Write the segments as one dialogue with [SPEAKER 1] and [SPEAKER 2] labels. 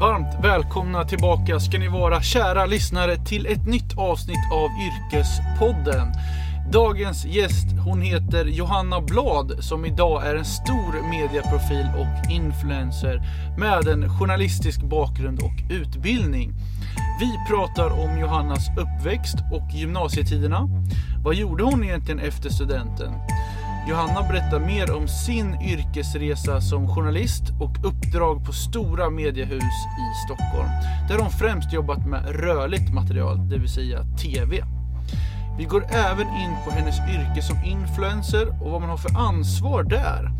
[SPEAKER 1] Varmt välkomna tillbaka ska ni vara kära lyssnare till ett nytt avsnitt av Yrkespodden. Dagens gäst hon heter Johanna Blad som idag är en stor medieprofil och influencer med en journalistisk bakgrund och utbildning. Vi pratar om Johannas uppväxt och gymnasietiderna. Vad gjorde hon egentligen efter studenten? Johanna berättar mer om sin yrkesresa som journalist och uppdrag på stora mediehus i Stockholm. Där hon främst jobbat med rörligt material, det vill säga TV. Vi går även in på hennes yrke som influencer och vad man har för ansvar där.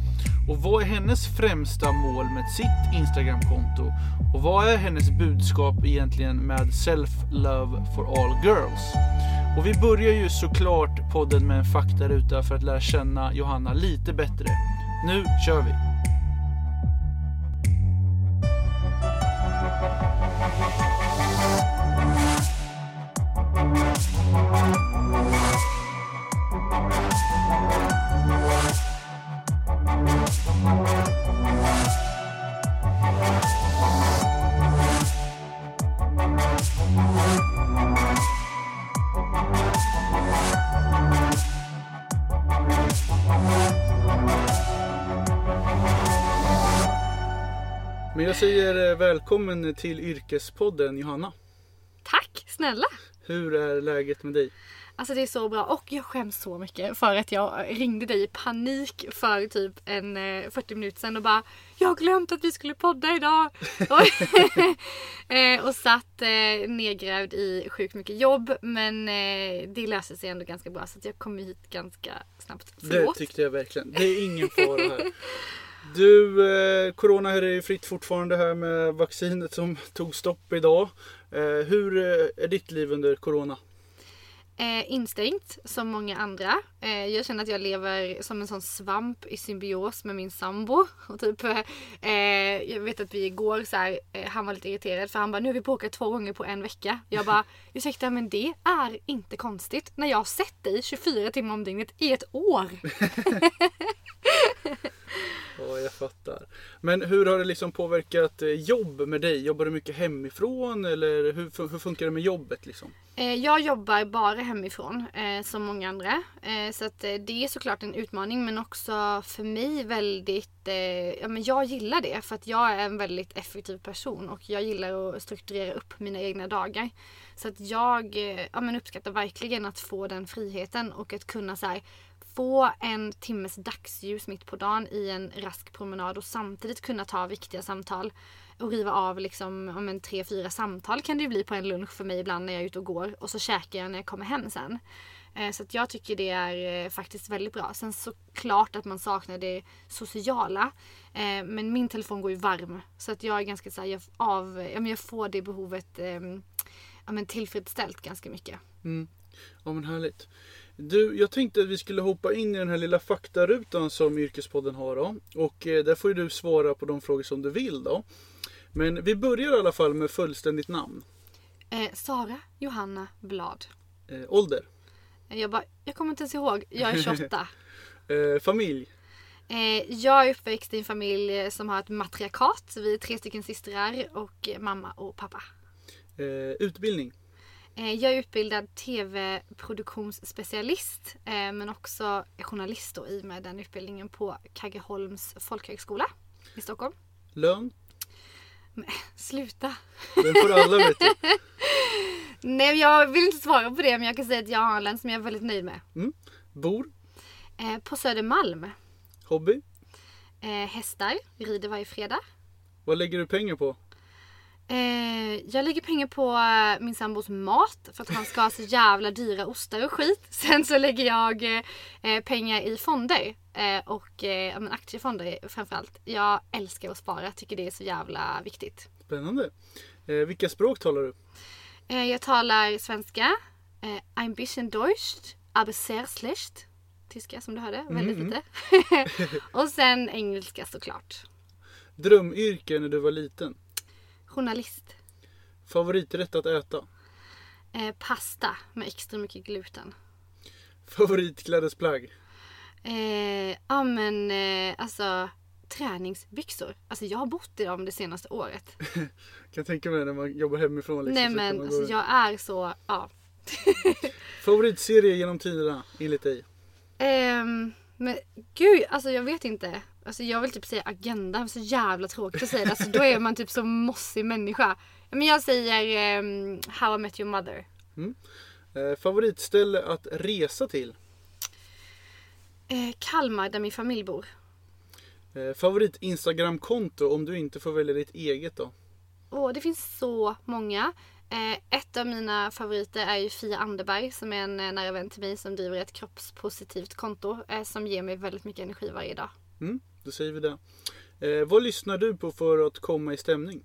[SPEAKER 1] Och vad är hennes främsta mål med sitt Instagramkonto? Och vad är hennes budskap egentligen med Self-Love for All Girls? Och vi börjar ju såklart podden med en faktaruta för att lära känna Johanna lite bättre. Nu kör vi! Men jag säger eh, välkommen till Yrkespodden Johanna.
[SPEAKER 2] Tack snälla!
[SPEAKER 1] Hur är läget med dig?
[SPEAKER 2] Alltså det är så bra och jag skäms så mycket för att jag ringde dig i panik för typ en eh, 40 minuter sedan och bara Jag har glömt att vi skulle podda idag! eh, och satt eh, nedgrävd i sjukt mycket jobb men eh, det löser sig ändå ganska bra så att jag kom hit ganska snabbt. Förlåt.
[SPEAKER 1] Det tyckte jag verkligen. Det är ingen fara här. Du, eh, Corona är ju fritt fortfarande här med vaccinet som tog stopp idag. Eh, hur eh, är ditt liv under Corona?
[SPEAKER 2] Eh, instängt som många andra. Eh, jag känner att jag lever som en sån svamp i symbios med min sambo. Och typ, eh, jag vet att vi igår så här, eh, han var lite irriterad för han bara nu har vi bokat två gånger på en vecka. Jag bara ursäkta men det är inte konstigt när jag har sett dig 24 timmar om dygnet i ett år.
[SPEAKER 1] Ja, jag fattar. Men hur har det liksom påverkat eh, jobb med dig? Jobbar du mycket hemifrån eller hur, hur funkar det med jobbet liksom?
[SPEAKER 2] Eh, jag jobbar bara hemifrån eh, som många andra. Så att, det är såklart en utmaning men också för mig väldigt, ja men jag gillar det för att jag är en väldigt effektiv person och jag gillar att strukturera upp mina egna dagar. Så att jag ja, men uppskattar verkligen att få den friheten och att kunna så här, få en timmes dagsljus mitt på dagen i en rask promenad och samtidigt kunna ta viktiga samtal och riva av liksom, om en tre, fyra samtal kan det ju bli på en lunch för mig ibland när jag är ute och går och så käkar jag när jag kommer hem sen. Eh, så att jag tycker det är eh, faktiskt väldigt bra. Sen såklart att man saknar det sociala. Eh, men min telefon går ju varm. Så att jag är ganska så här, jag, av, ja, men jag får det behovet ja, men tillfredsställt ganska mycket. Mm.
[SPEAKER 1] Ja men härligt. Du, jag tänkte att vi skulle hoppa in i den här lilla faktarutan som Yrkespodden har då. Och eh, där får du svara på de frågor som du vill då. Men vi börjar i alla fall med fullständigt namn.
[SPEAKER 2] Eh, Sara Johanna Blad.
[SPEAKER 1] Eh, ålder.
[SPEAKER 2] Jag bara, jag kommer inte ens ihåg. Jag är 28.
[SPEAKER 1] Eh, familj.
[SPEAKER 2] Eh, jag är uppväxt i en familj eh, som har ett matriarkat. Vi är tre stycken systrar och eh, mamma och pappa.
[SPEAKER 1] Eh, utbildning.
[SPEAKER 2] Eh, jag är utbildad tv-produktionsspecialist eh, men också journalist då, i och med den utbildningen på Kaggeholms folkhögskola i Stockholm.
[SPEAKER 1] Lön.
[SPEAKER 2] Sluta!
[SPEAKER 1] Den får alla vet du.
[SPEAKER 2] Nej jag vill inte svara på det men jag kan säga att jag har en lön som jag är väldigt nöjd med.
[SPEAKER 1] Bor.
[SPEAKER 2] Eh, på Södermalm.
[SPEAKER 1] Hobby.
[SPEAKER 2] Hästar, rider varje fredag.
[SPEAKER 1] Vad lägger du pengar på?
[SPEAKER 2] Eh, jag lägger pengar på eh, min sambos mat för att han ska ha så jävla dyra ostar och skit. Sen så lägger jag eh, eh, pengar i fonder eh, och eh, men aktiefonder framförallt. Jag älskar att spara, tycker det är så jävla viktigt.
[SPEAKER 1] Spännande. Eh, vilka språk talar du?
[SPEAKER 2] Jag talar svenska, eh, ein bisschen Deutsch, aber sehr schlecht. Tyska som du hörde, väldigt lite. och sen engelska såklart.
[SPEAKER 1] Drömyrke när du var liten?
[SPEAKER 2] Journalist.
[SPEAKER 1] Favoriträtt att äta?
[SPEAKER 2] Eh, pasta med extra mycket gluten.
[SPEAKER 1] Favoritklädesplagg?
[SPEAKER 2] Eh, ja men eh, alltså träningsbyxor. Alltså jag har bott i dem det senaste året.
[SPEAKER 1] Kan tänka mig när man jobbar hemifrån. Liksom,
[SPEAKER 2] Nej men alltså jag är så, ja.
[SPEAKER 1] Favoritserie genom tiderna enligt dig?
[SPEAKER 2] Ehm, men gud, alltså jag vet inte. Alltså jag vill typ säga agenda, så jävla tråkigt att säga det. Alltså då är man typ så mossig människa. Men jag säger ehm, How I Met Your Mother.
[SPEAKER 1] Eh, favoritställe att resa till?
[SPEAKER 2] Eh, Kalmar där min familj bor.
[SPEAKER 1] Eh, favorit Instagram-konto om du inte får välja ditt eget då?
[SPEAKER 2] Åh, det finns så många. Eh, ett av mina favoriter är ju Fia Anderberg som är en eh, nära vän till mig som driver ett kroppspositivt konto eh, som ger mig väldigt mycket energi varje dag.
[SPEAKER 1] Mm, då säger vi det. Eh, vad lyssnar du på för att komma i stämning?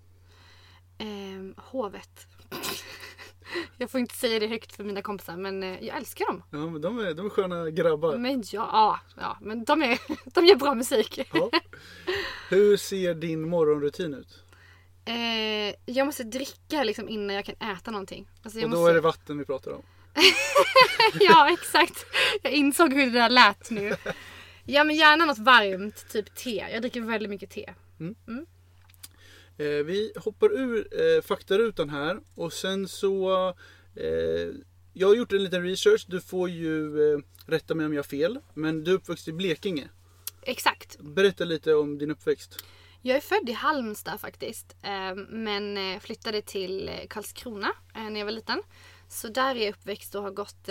[SPEAKER 2] Eh, hovet. jag får inte säga det högt för mina kompisar men eh, jag älskar dem.
[SPEAKER 1] Ja, men de är, de är sköna grabbar.
[SPEAKER 2] Men ja, ja, ja men de, är, de gör bra musik.
[SPEAKER 1] Ja. Hur ser din morgonrutin ut?
[SPEAKER 2] Eh, jag måste dricka liksom innan jag kan äta någonting. Alltså,
[SPEAKER 1] Och då
[SPEAKER 2] måste...
[SPEAKER 1] är det vatten vi pratar om.
[SPEAKER 2] ja exakt. Jag insåg hur det där lät nu. Ja men gärna något varmt, typ te. Jag dricker väldigt mycket te.
[SPEAKER 1] Eh, vi hoppar ur eh, faktarutan här och sen så eh, Jag har gjort en liten research. Du får ju eh, rätta mig om jag har fel. Men du är uppväxt i Blekinge.
[SPEAKER 2] Exakt.
[SPEAKER 1] Berätta lite om din uppväxt.
[SPEAKER 2] Jag är född i Halmstad faktiskt. eh, Men eh, flyttade till eh, Karlskrona när jag var liten. Så där är jag uppväxt och har gått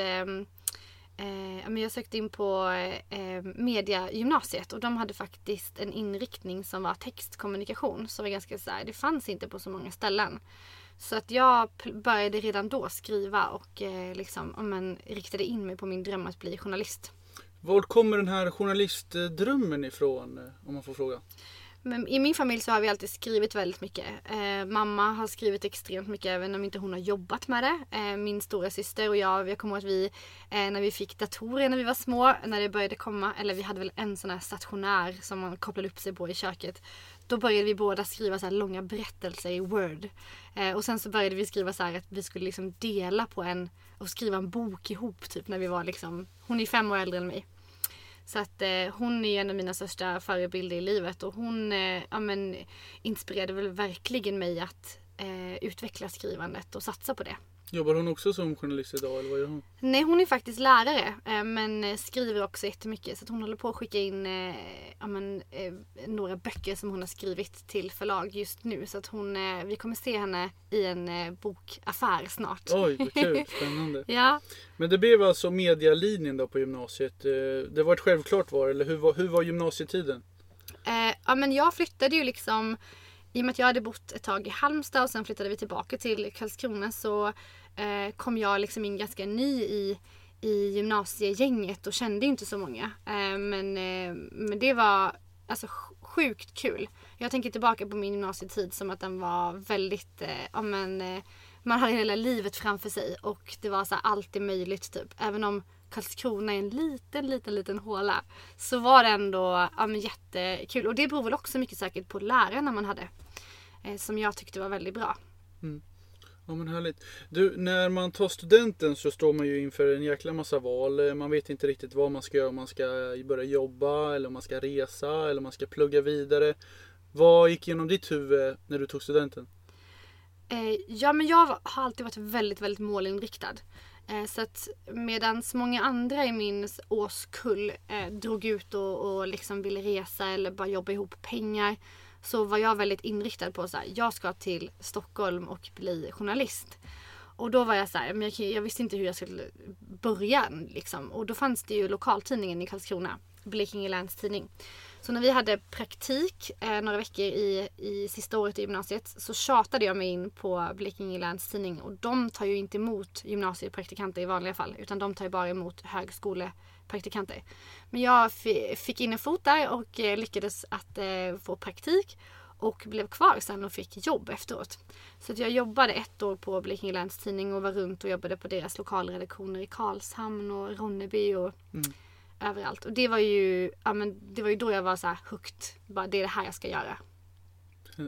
[SPEAKER 2] Eh, men jag sökte in på eh, mediagymnasiet och de hade faktiskt en inriktning som var textkommunikation. Som var ganska så här, det fanns inte på så många ställen. Så att jag började redan då skriva och eh, liksom, men, riktade in mig på min dröm att bli journalist.
[SPEAKER 1] Var kommer den här journalistdrömmen ifrån? Eh, om man får fråga.
[SPEAKER 2] Men I min familj så har vi alltid skrivit väldigt mycket. Eh, mamma har skrivit extremt mycket även om inte hon har jobbat med det. Eh, min stora syster och jag, jag kommer ihåg att vi eh, när vi fick datorer när vi var små, när det började komma, eller vi hade väl en sån här stationär som man kopplade upp sig på i köket. Då började vi båda skriva så här långa berättelser i Word. Eh, och sen så började vi skriva så här att vi skulle liksom dela på en och skriva en bok ihop typ när vi var liksom, hon är fem år äldre än mig. Så att eh, hon är en av mina största förebilder i livet och hon eh, ja, men, inspirerade väl verkligen mig att eh, utveckla skrivandet och satsa på det.
[SPEAKER 1] Jobbar hon också som journalist idag eller vad gör hon?
[SPEAKER 2] Nej, hon är faktiskt lärare eh, men eh, skriver också jättemycket. Så att hon håller på att skicka in eh, ja, men, några böcker som hon har skrivit till förlag just nu. Så att hon, vi kommer se henne i en bokaffär snart.
[SPEAKER 1] Oj, vad kul. Spännande.
[SPEAKER 2] Ja,
[SPEAKER 1] Men det blev alltså medialinjen då på gymnasiet. Det var ett självklart val, eller hur var, hur var gymnasietiden?
[SPEAKER 2] Ja men jag flyttade ju liksom i och med att jag hade bott ett tag i Halmstad och sen flyttade vi tillbaka till Karlskrona så eh, kom jag liksom in ganska ny i, i gymnasiegänget och kände inte så många. Eh, men, eh, men det var alltså sjukt kul. Jag tänker tillbaka på min gymnasietid som att den var väldigt, eh, ja men eh, man hade hela livet framför sig och det var så här, allt är möjligt typ. Även om Karlskrona är en liten, liten, liten håla. Så var det ändå ja, men jättekul. Och det beror väl också mycket säkert på lärarna man hade. Eh, som jag tyckte var väldigt bra. Mm.
[SPEAKER 1] Ja men härligt. Du, när man tar studenten så står man ju inför en jäkla massa val. Eh, man vet inte riktigt vad man ska göra. Om man ska eh, börja jobba eller om man ska resa eller om man ska plugga vidare. Vad gick genom ditt huvud eh, när du tog studenten?
[SPEAKER 2] Ja men jag har alltid varit väldigt, väldigt målinriktad. Så att medan många andra i min årskull drog ut och, och liksom ville resa eller bara jobba ihop pengar. Så var jag väldigt inriktad på så här, jag ska till Stockholm och bli journalist. Och då var jag så här, men jag, jag visste inte hur jag skulle börja liksom. Och då fanns det ju lokaltidningen i Karlskrona, Blekinge Läns Tidning. Så när vi hade praktik eh, några veckor i, i sista året i gymnasiet så tjatade jag mig in på Blekinge Läns Tidning och de tar ju inte emot gymnasiepraktikanter i vanliga fall utan de tar ju bara emot högskole högskolepraktikanter. Men jag fi- fick in en fot där och eh, lyckades att eh, få praktik och blev kvar sen och fick jobb efteråt. Så att jag jobbade ett år på Blekinge Läns Tidning och var runt och jobbade på deras lokalredaktioner i Karlshamn och Ronneby och överallt. Och det var ju, ja, men det var ju då jag var så här hooked. Bara, det är det här jag ska göra.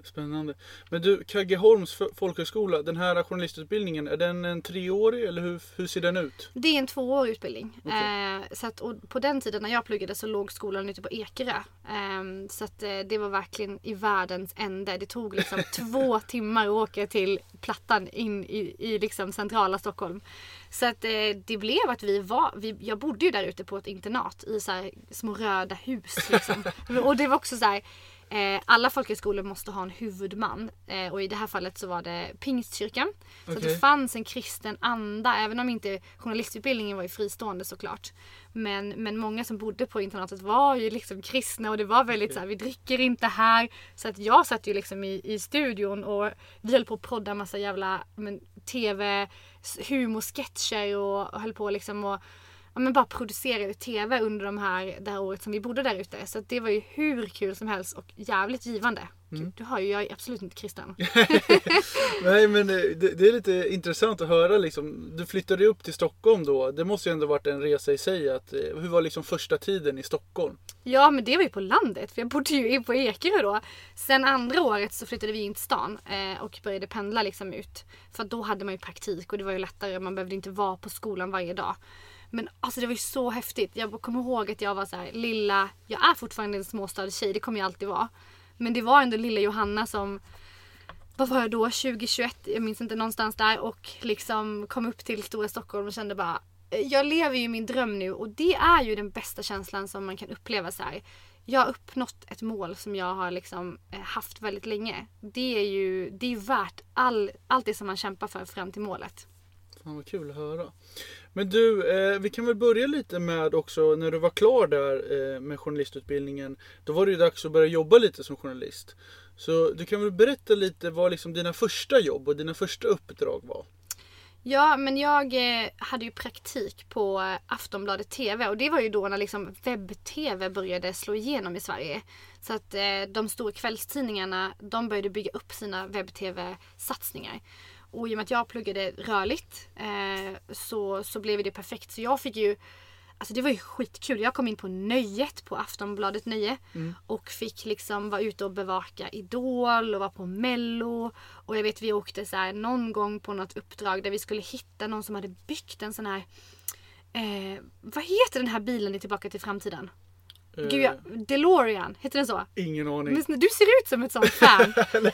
[SPEAKER 1] Spännande. Men du, Kaggeholms fo- folkhögskola, den här journalistutbildningen, är den en treårig eller hur, hur ser den ut?
[SPEAKER 2] Det är en tvåårig utbildning.
[SPEAKER 1] Okej.
[SPEAKER 2] Eh, så att, och på den tiden när jag pluggade så låg skolan ute på Ekerö. Eh, så att eh, det var verkligen i världens ände. Det tog liksom två timmar att åka till Plattan in i, i liksom centrala Stockholm. Så att eh, det blev att vi var, vi, jag bodde ju där ute på ett internat i så här små röda hus. Liksom. och det var också så här alla folkhögskolor måste ha en huvudman eh, och i det här fallet så var det Pingstkyrkan. Så att
[SPEAKER 1] Okej.
[SPEAKER 2] det fanns en kristen anda även om inte journalistutbildningen var ju fristående såklart. Men, men många som bodde på internatet var ju liksom kristna och det var väldigt så här, vi dricker inte här. Så att jag satt ju liksom i, i studion och vi höll på att prodda massa jävla men, tv, humorsketcher och, och höll på liksom och ja, men bara producerade tv under de här, det här året som vi bodde där ute. Så det var ju hur kul som helst och jävligt givande. Gud, du hör ju, jag är absolut inte kristen.
[SPEAKER 1] Nej men eh, det, det är lite intressant att höra liksom. Du flyttade upp till Stockholm då. Det måste ju ändå varit en resa i sig. Att, eh, hur var liksom första tiden i Stockholm?
[SPEAKER 2] Ja men det var ju på landet för jag bodde ju på Ekerö då. Sen andra året så flyttade vi in till stan eh, och började pendla liksom ut. För då hade man ju praktik och det var ju lättare. Man behövde inte vara på skolan varje dag. Men alltså det var ju så häftigt. Jag kommer ihåg att jag var så här lilla, jag är fortfarande en småstadstjej, det kommer jag alltid vara. Men det var ändå lilla Johanna som vad var jag då? 2021? Jag minns inte någonstans där och liksom kom upp till stora Stockholm och kände bara eh, jag lever ju min dröm nu och det är ju den bästa känslan som man kan uppleva så här. Jag har uppnått ett mål som jag har liksom eh, haft väldigt länge. Det är ju det är värt all, allt det som man kämpar för fram till målet.
[SPEAKER 1] Fan vad kul att höra. Men du, eh, vi kan väl börja lite med också när du var klar där eh, med journalistutbildningen. Då var det ju dags att börja jobba lite som journalist. Så du kan väl berätta lite vad liksom dina första jobb och dina första uppdrag var?
[SPEAKER 2] Ja, men jag eh, hade ju praktik på eh, Aftonbladet TV och det var ju då när liksom webb-tv började slå igenom i Sverige. Så att eh, de stora kvällstidningarna, de började bygga upp sina webb-tv-satsningar. Och i och med att jag pluggade rörligt eh, så, så blev det perfekt. Så jag fick ju Alltså det var ju skitkul. Jag kom in på Nöjet på Aftonbladet Nöje. Och fick liksom vara ute och bevaka Idol och vara på Mello. Och jag vet vi åkte så här någon gång på något uppdrag där vi skulle hitta någon som hade byggt en sån här eh, Vad heter den här bilen i Tillbaka till framtiden?
[SPEAKER 1] Eh,
[SPEAKER 2] Gud, jag, DeLorean, heter den så?
[SPEAKER 1] Ingen aning.
[SPEAKER 2] Men du ser ut som ett sånt fan.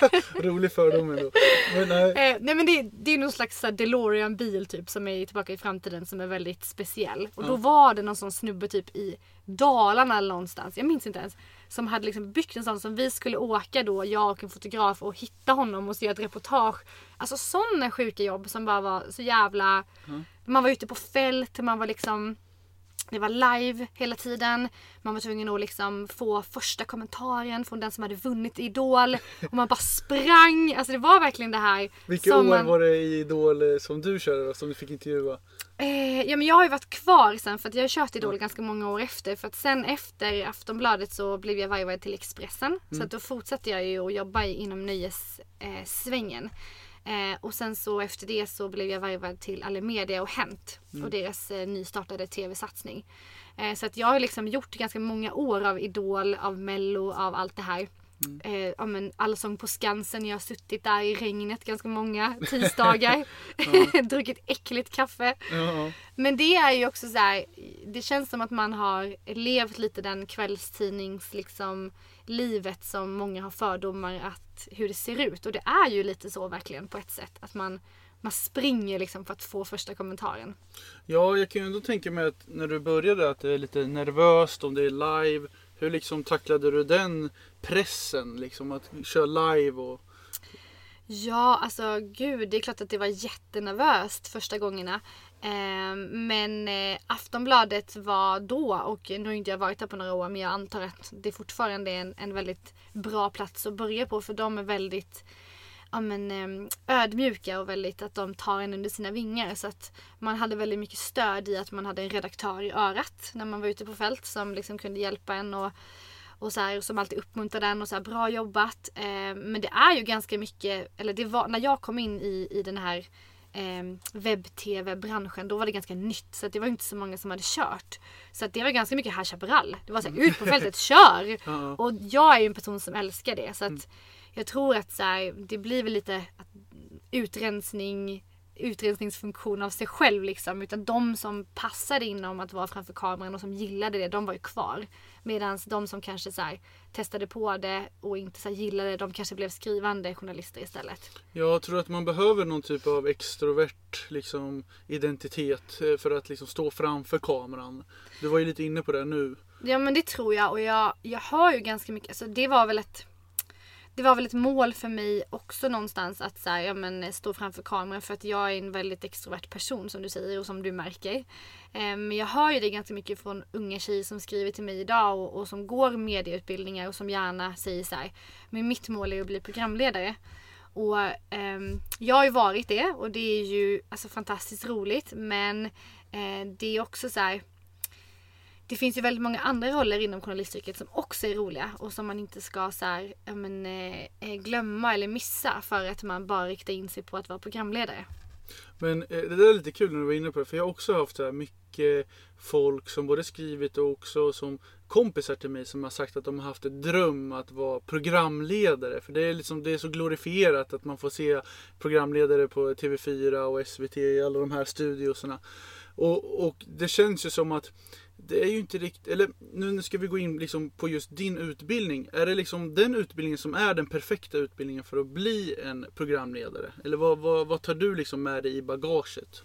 [SPEAKER 1] Rolig fördom ändå. Men nej.
[SPEAKER 2] Eh, nej men det, det är någon slags DeLorean bil typ som är tillbaka i framtiden som är väldigt speciell. Och då var det någon sån snubbe typ i Dalarna eller någonstans, jag minns inte ens. Som hade liksom byggt en sån som vi skulle åka då, jag och en fotograf och hitta honom och så göra ett reportage. Alltså sådana sjuka jobb som bara var så jävla... Man var ute på fält, man var liksom... Det var live hela tiden. Man var tvungen att liksom få första kommentaren från den som hade vunnit Idol. Och man bara sprang. Alltså det var verkligen det här.
[SPEAKER 1] Vilka år
[SPEAKER 2] man...
[SPEAKER 1] var det i Idol eh, som du körde då, som du fick intervjua?
[SPEAKER 2] Eh, ja men jag har ju varit kvar sen för att jag har kört Idol ganska många år efter. För att sen efter Aftonbladet så blev jag varvad till Expressen. Så att då fortsatte jag ju att jobba inom nöjessvängen. Eh. Eh, och sen så efter det så blev jag varvad till Allemedia och Hänt. Och deras eh, nystartade tv-satsning. Eh, så att jag har liksom gjort ganska många år av Idol, av Mello, av allt det här. Eh, ja, men Allsång på Skansen, jag har suttit där i regnet ganska många tisdagar. Druckit äckligt kaffe.
[SPEAKER 1] Ja.
[SPEAKER 2] Men det är ju också så här, det känns som att man har levt lite den kvällstidnings liksom livet som många har fördomar att hur det ser ut. Och det är ju lite så verkligen på ett sätt. Att man, man springer liksom för att få första kommentaren.
[SPEAKER 1] Ja, jag kan ju ändå tänka mig att när du började att det är lite nervöst om det är live. Hur liksom tacklade du den pressen? Liksom att köra live och...
[SPEAKER 2] Ja, alltså gud, det är klart att det var jättenervöst första gångerna. Eh, men eh, Aftonbladet var då, och nu har inte jag varit där på några år, men jag antar att det fortfarande är en, en väldigt bra plats att börja på för de är väldigt ja, men, ehm, ödmjuka och väldigt att de tar en under sina vingar. Så att man hade väldigt mycket stöd i att man hade en redaktör i örat när man var ute på fält som liksom kunde hjälpa en. Och, och så här, som alltid uppmuntrade en och så här, bra jobbat. Eh, men det är ju ganska mycket, eller det var när jag kom in i, i den här eh, webb-tv-branschen. Då var det ganska nytt så det var inte så många som hade kört. Så att det var ganska mycket High Chaparral. Det var så här, ut på fältet, kör! Och jag är ju en person som älskar det. Så att
[SPEAKER 1] Mm.
[SPEAKER 2] jag tror att så här, det blir väl lite utrensning utrensningsfunktion av sig själv liksom. Utan de som passade inom att vara framför kameran och som gillade det, de var ju kvar. Medan de som kanske så här, testade på det och inte så här, gillade det, de kanske blev skrivande journalister istället.
[SPEAKER 1] Jag tror att man behöver någon typ av extrovert liksom, identitet eh, för att liksom, stå framför kameran. Du var ju lite inne på det nu.
[SPEAKER 2] Ja men det tror jag och jag, jag har ju ganska mycket, alltså det var väl ett det var väl ett mål för mig också någonstans att så här, ja, men, stå framför kameran för att jag är en väldigt extrovert person som du säger och som du märker. Eh, men jag hör ju det ganska mycket från unga tjejer som skriver till mig idag och, och som går medieutbildningar och som gärna säger så här, men mitt mål är att bli programledare. Och um, jag har ju varit det och det är ju alltså, fantastiskt roligt men eh, det är också så här det finns ju väldigt många andra roller inom journalistyrket som också är roliga och som man inte ska så här, men, eh, eh, glömma eller missa för att man bara riktar in sig på att vara programledare.
[SPEAKER 1] Men eh, det där är lite kul när du var inne på det. För jag har också haft så här mycket folk som både skrivit och också som kompisar till mig som har sagt att de har haft en dröm att vara programledare. För det är, liksom, det är så glorifierat att man får se programledare på TV4 och SVT i alla de här studiosarna. Och, och det känns ju som att det är ju inte riktigt, eller nu ska vi gå in liksom på just din utbildning. Är det liksom den utbildningen som är den perfekta utbildningen för att bli en programledare? Eller vad, vad, vad tar du liksom med dig i bagaget?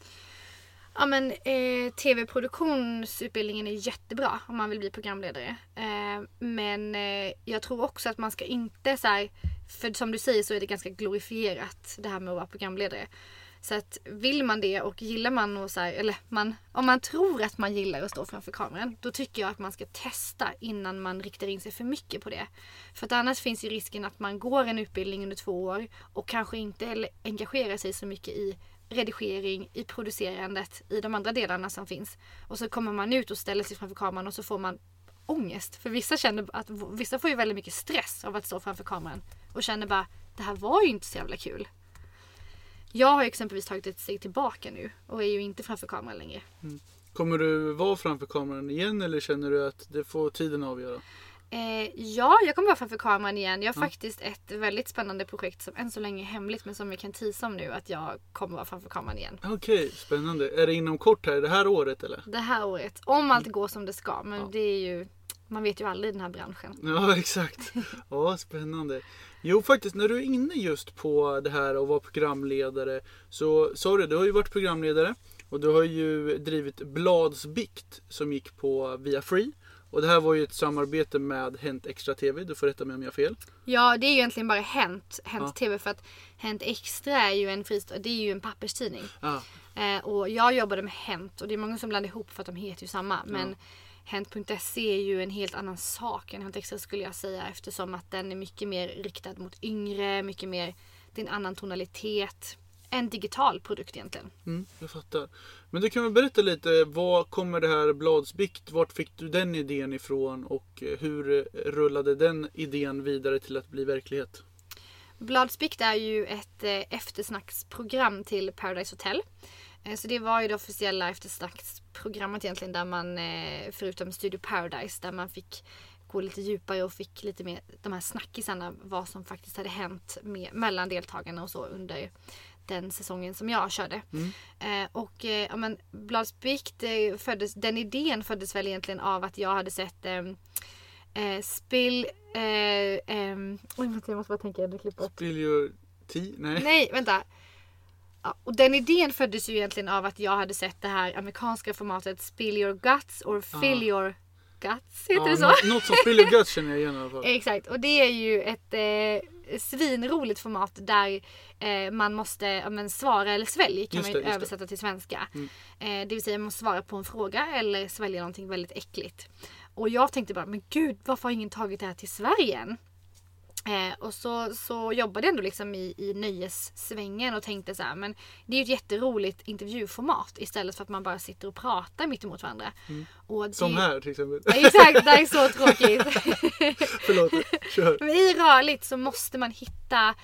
[SPEAKER 2] Ja men eh, tv-produktionsutbildningen är jättebra om man vill bli programledare. Eh, men eh, jag tror också att man ska inte så här, för som du säger så är det ganska glorifierat det här med att vara programledare. Så att vill man det och gillar man och så här, eller man, om man tror att man gillar att stå framför kameran, då tycker jag att man ska testa innan man riktar in sig för mycket på det. För att annars finns ju risken att man går en utbildning under två år och kanske inte engagerar sig så mycket i redigering, i producerandet, i de andra delarna som finns. Och så kommer man ut och ställer sig framför kameran och så får man ångest. För vissa känner att vissa får ju väldigt mycket stress av att stå framför kameran och känner bara det här var ju inte så jävla kul. Jag har exempelvis tagit ett steg tillbaka nu och är ju inte framför kameran längre.
[SPEAKER 1] Kommer du vara framför kameran igen eller känner du att det får tiden avgöra?
[SPEAKER 2] Eh, ja, jag kommer vara framför kameran igen. Jag har
[SPEAKER 1] Ja.
[SPEAKER 2] faktiskt ett väldigt spännande projekt som än så länge är hemligt men som jag kan tisa om nu att jag kommer vara framför kameran igen.
[SPEAKER 1] Okej, spännande. Är det inom kort här, det här året eller?
[SPEAKER 2] Det här året. Om allt går som det ska. Men
[SPEAKER 1] Ja.
[SPEAKER 2] det är ju... Man vet ju aldrig i den här branschen.
[SPEAKER 1] Ja, exakt. Ja, spännande. Jo, faktiskt när du är inne just på det här att vara programledare så sa du, du har ju varit programledare och du har ju drivit Bladsbikt som gick på Via Free. Och det här var ju ett samarbete med Hänt Extra TV, du får rätta mig om jag har fel.
[SPEAKER 2] Ja, det är ju egentligen bara Hänt, Hänt
[SPEAKER 1] Ja.
[SPEAKER 2] TV för att Hänt Extra är ju en fristad, det är ju en papperstidning.
[SPEAKER 1] Ah,
[SPEAKER 2] Eh, och jag jobbade med Hänt och det är många som blandar ihop för att de heter ju samma. Men Hänt.se är ju en helt annan sak än Hänt Extra skulle jag säga eftersom att den är mycket mer riktad mot yngre, mycket mer, det är en annan tonalitet. En digital produkt egentligen.
[SPEAKER 1] mm, jag fattar. Men du kan väl berätta lite, vad kommer det här Bladsbikt, vart fick du den idén ifrån och eh, hur eh, rullade den idén vidare till att bli verklighet?
[SPEAKER 2] Bladspikt är ju ett eh, eftersnacksprogram till Paradise Hotel. Eh, så det var ju det officiella eftersnacksprogrammet egentligen där man, eh, förutom Studio Paradise, där man fick gå lite djupare och fick lite mer de här snackisarna vad som faktiskt hade hänt med, mellan deltagarna och så under den säsongen som jag körde.
[SPEAKER 1] Mm.
[SPEAKER 2] Eh, och eh, ja, men Bladspikt eh, föddes, den idén föddes väl egentligen av att jag hade sett ehm, eh, Spill... Eh, ehm, oj, vänta, jag måste bara tänka. Jag klipper upp.
[SPEAKER 1] Spill your tea? Nej.
[SPEAKER 2] Nej, vänta. Ja, och den idén föddes ju egentligen av att jag hade sett det här amerikanska formatet Spill your guts or fill
[SPEAKER 1] Ah.
[SPEAKER 2] your guts. Heter
[SPEAKER 1] Ja,
[SPEAKER 2] det så?
[SPEAKER 1] Något, något som Spill your guts känner jag igen i alla fall.
[SPEAKER 2] Exakt, och det är ju ett eh, svinroligt format där eh, man måste ja, men, svara eller svälj kan
[SPEAKER 1] Just
[SPEAKER 2] man
[SPEAKER 1] det, just det.
[SPEAKER 2] översätta till svenska.
[SPEAKER 1] Mm.
[SPEAKER 2] Eh, det vill säga man måste svara på en fråga eller svälja någonting väldigt äckligt. Och jag tänkte bara, men gud varför har ingen tagit det här till Sverige än? Eh, och så, så jobbade jag ändå liksom i, i nöjessvängen och tänkte så här, men det är ju ett jätteroligt intervjuformat istället för att man bara sitter och pratar mitt emot varandra. Och det,
[SPEAKER 1] Som här till exempel.
[SPEAKER 2] Ja, Exakt, det här är så tråkigt.
[SPEAKER 1] Förlåt, kör.
[SPEAKER 2] Men i rörligt så måste man hitta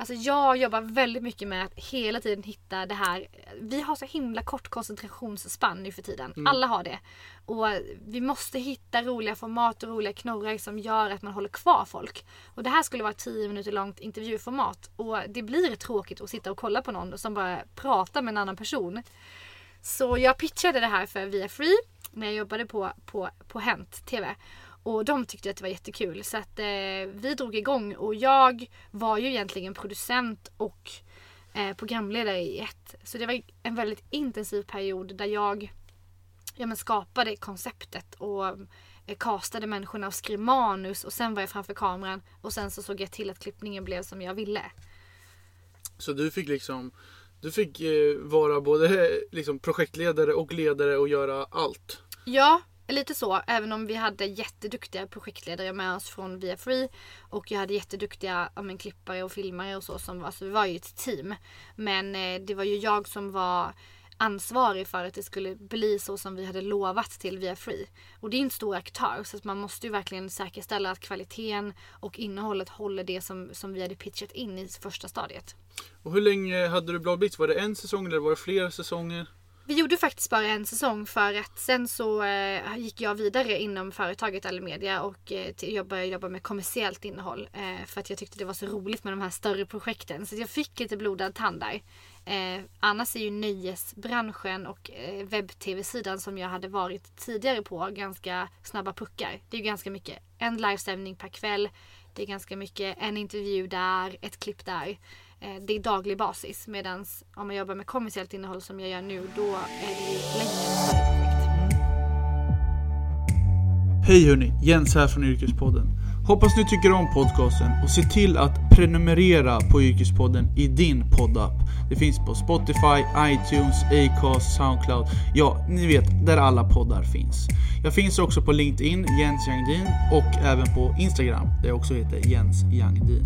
[SPEAKER 2] Alltså jag jobbar väldigt mycket med att hela tiden hitta det här. Vi har så himla kort koncentrationsspann nu för tiden.
[SPEAKER 1] Mm.
[SPEAKER 2] Alla har det. Och vi måste hitta roliga format och roliga knorrar som gör att man håller kvar folk. Och det här skulle vara ett 10 minuter långt intervjuformat. Och det blir tråkigt att sitta och kolla på någon som bara pratar med en annan person. Så jag pitchade det här för Via Free när jag jobbade på, på, på Hent TV. Och de tyckte att det var jättekul så att eh, vi drog igång och jag var ju egentligen producent och eh, programledare i ett. Så det var en väldigt intensiv period där jag ja, men skapade konceptet och eh, castade människorna och skrev manus och sen var jag framför kameran och sen så såg jag till att klippningen blev som jag ville.
[SPEAKER 1] Så du fick liksom du fick eh, vara både eh, liksom, projektledare och ledare och göra allt.
[SPEAKER 2] Ja, lite så. Även om vi hade jätteduktiga projektledare med oss från Via Free. Och jag hade jätteduktiga ja, men, klippare och filmare och så. Som, alltså, vi var ju ett team. Men eh, det var ju jag som var ansvarig för att det skulle bli så som vi hade lovat till Via Free. Och det är en stor aktör så att man måste ju verkligen säkerställa att kvaliteten och innehållet håller det som, som vi hade pitchat in i första stadiet.
[SPEAKER 1] Och hur länge hade du Blad Blitz? Var det en säsong eller var det flera säsonger?
[SPEAKER 2] Vi gjorde faktiskt bara en säsong för att sen så eh, gick jag vidare inom företaget Alimedia och eh, till, jag började jobba med kommersiellt innehåll. Eh, för att jag tyckte det var så roligt med de här större projekten. Så jag fick lite blodad tand där. Eh, annars är ju nöjesbranschen och eh, webb-tv-sidan som jag hade varit tidigare på ganska snabba puckar. Det är ju ganska mycket en livesändning per kväll. Det är ganska mycket en intervju där, ett klipp där. Eh, det är daglig basis. Medan om man jobbar med kommersiellt innehåll som jag gör nu, då är det längre.
[SPEAKER 1] Hej hörni, Jens här från Yrkespodden. Hoppas ni tycker om podcasten och se till att prenumerera på Yrkespodden i din poddapp. Det finns på Spotify, iTunes, Acast, Soundcloud. Ja, ni vet, där alla poddar finns. Jag finns också på LinkedIn, Jens Jangdin, och även på Instagram, där jag också heter Jens Jangdin.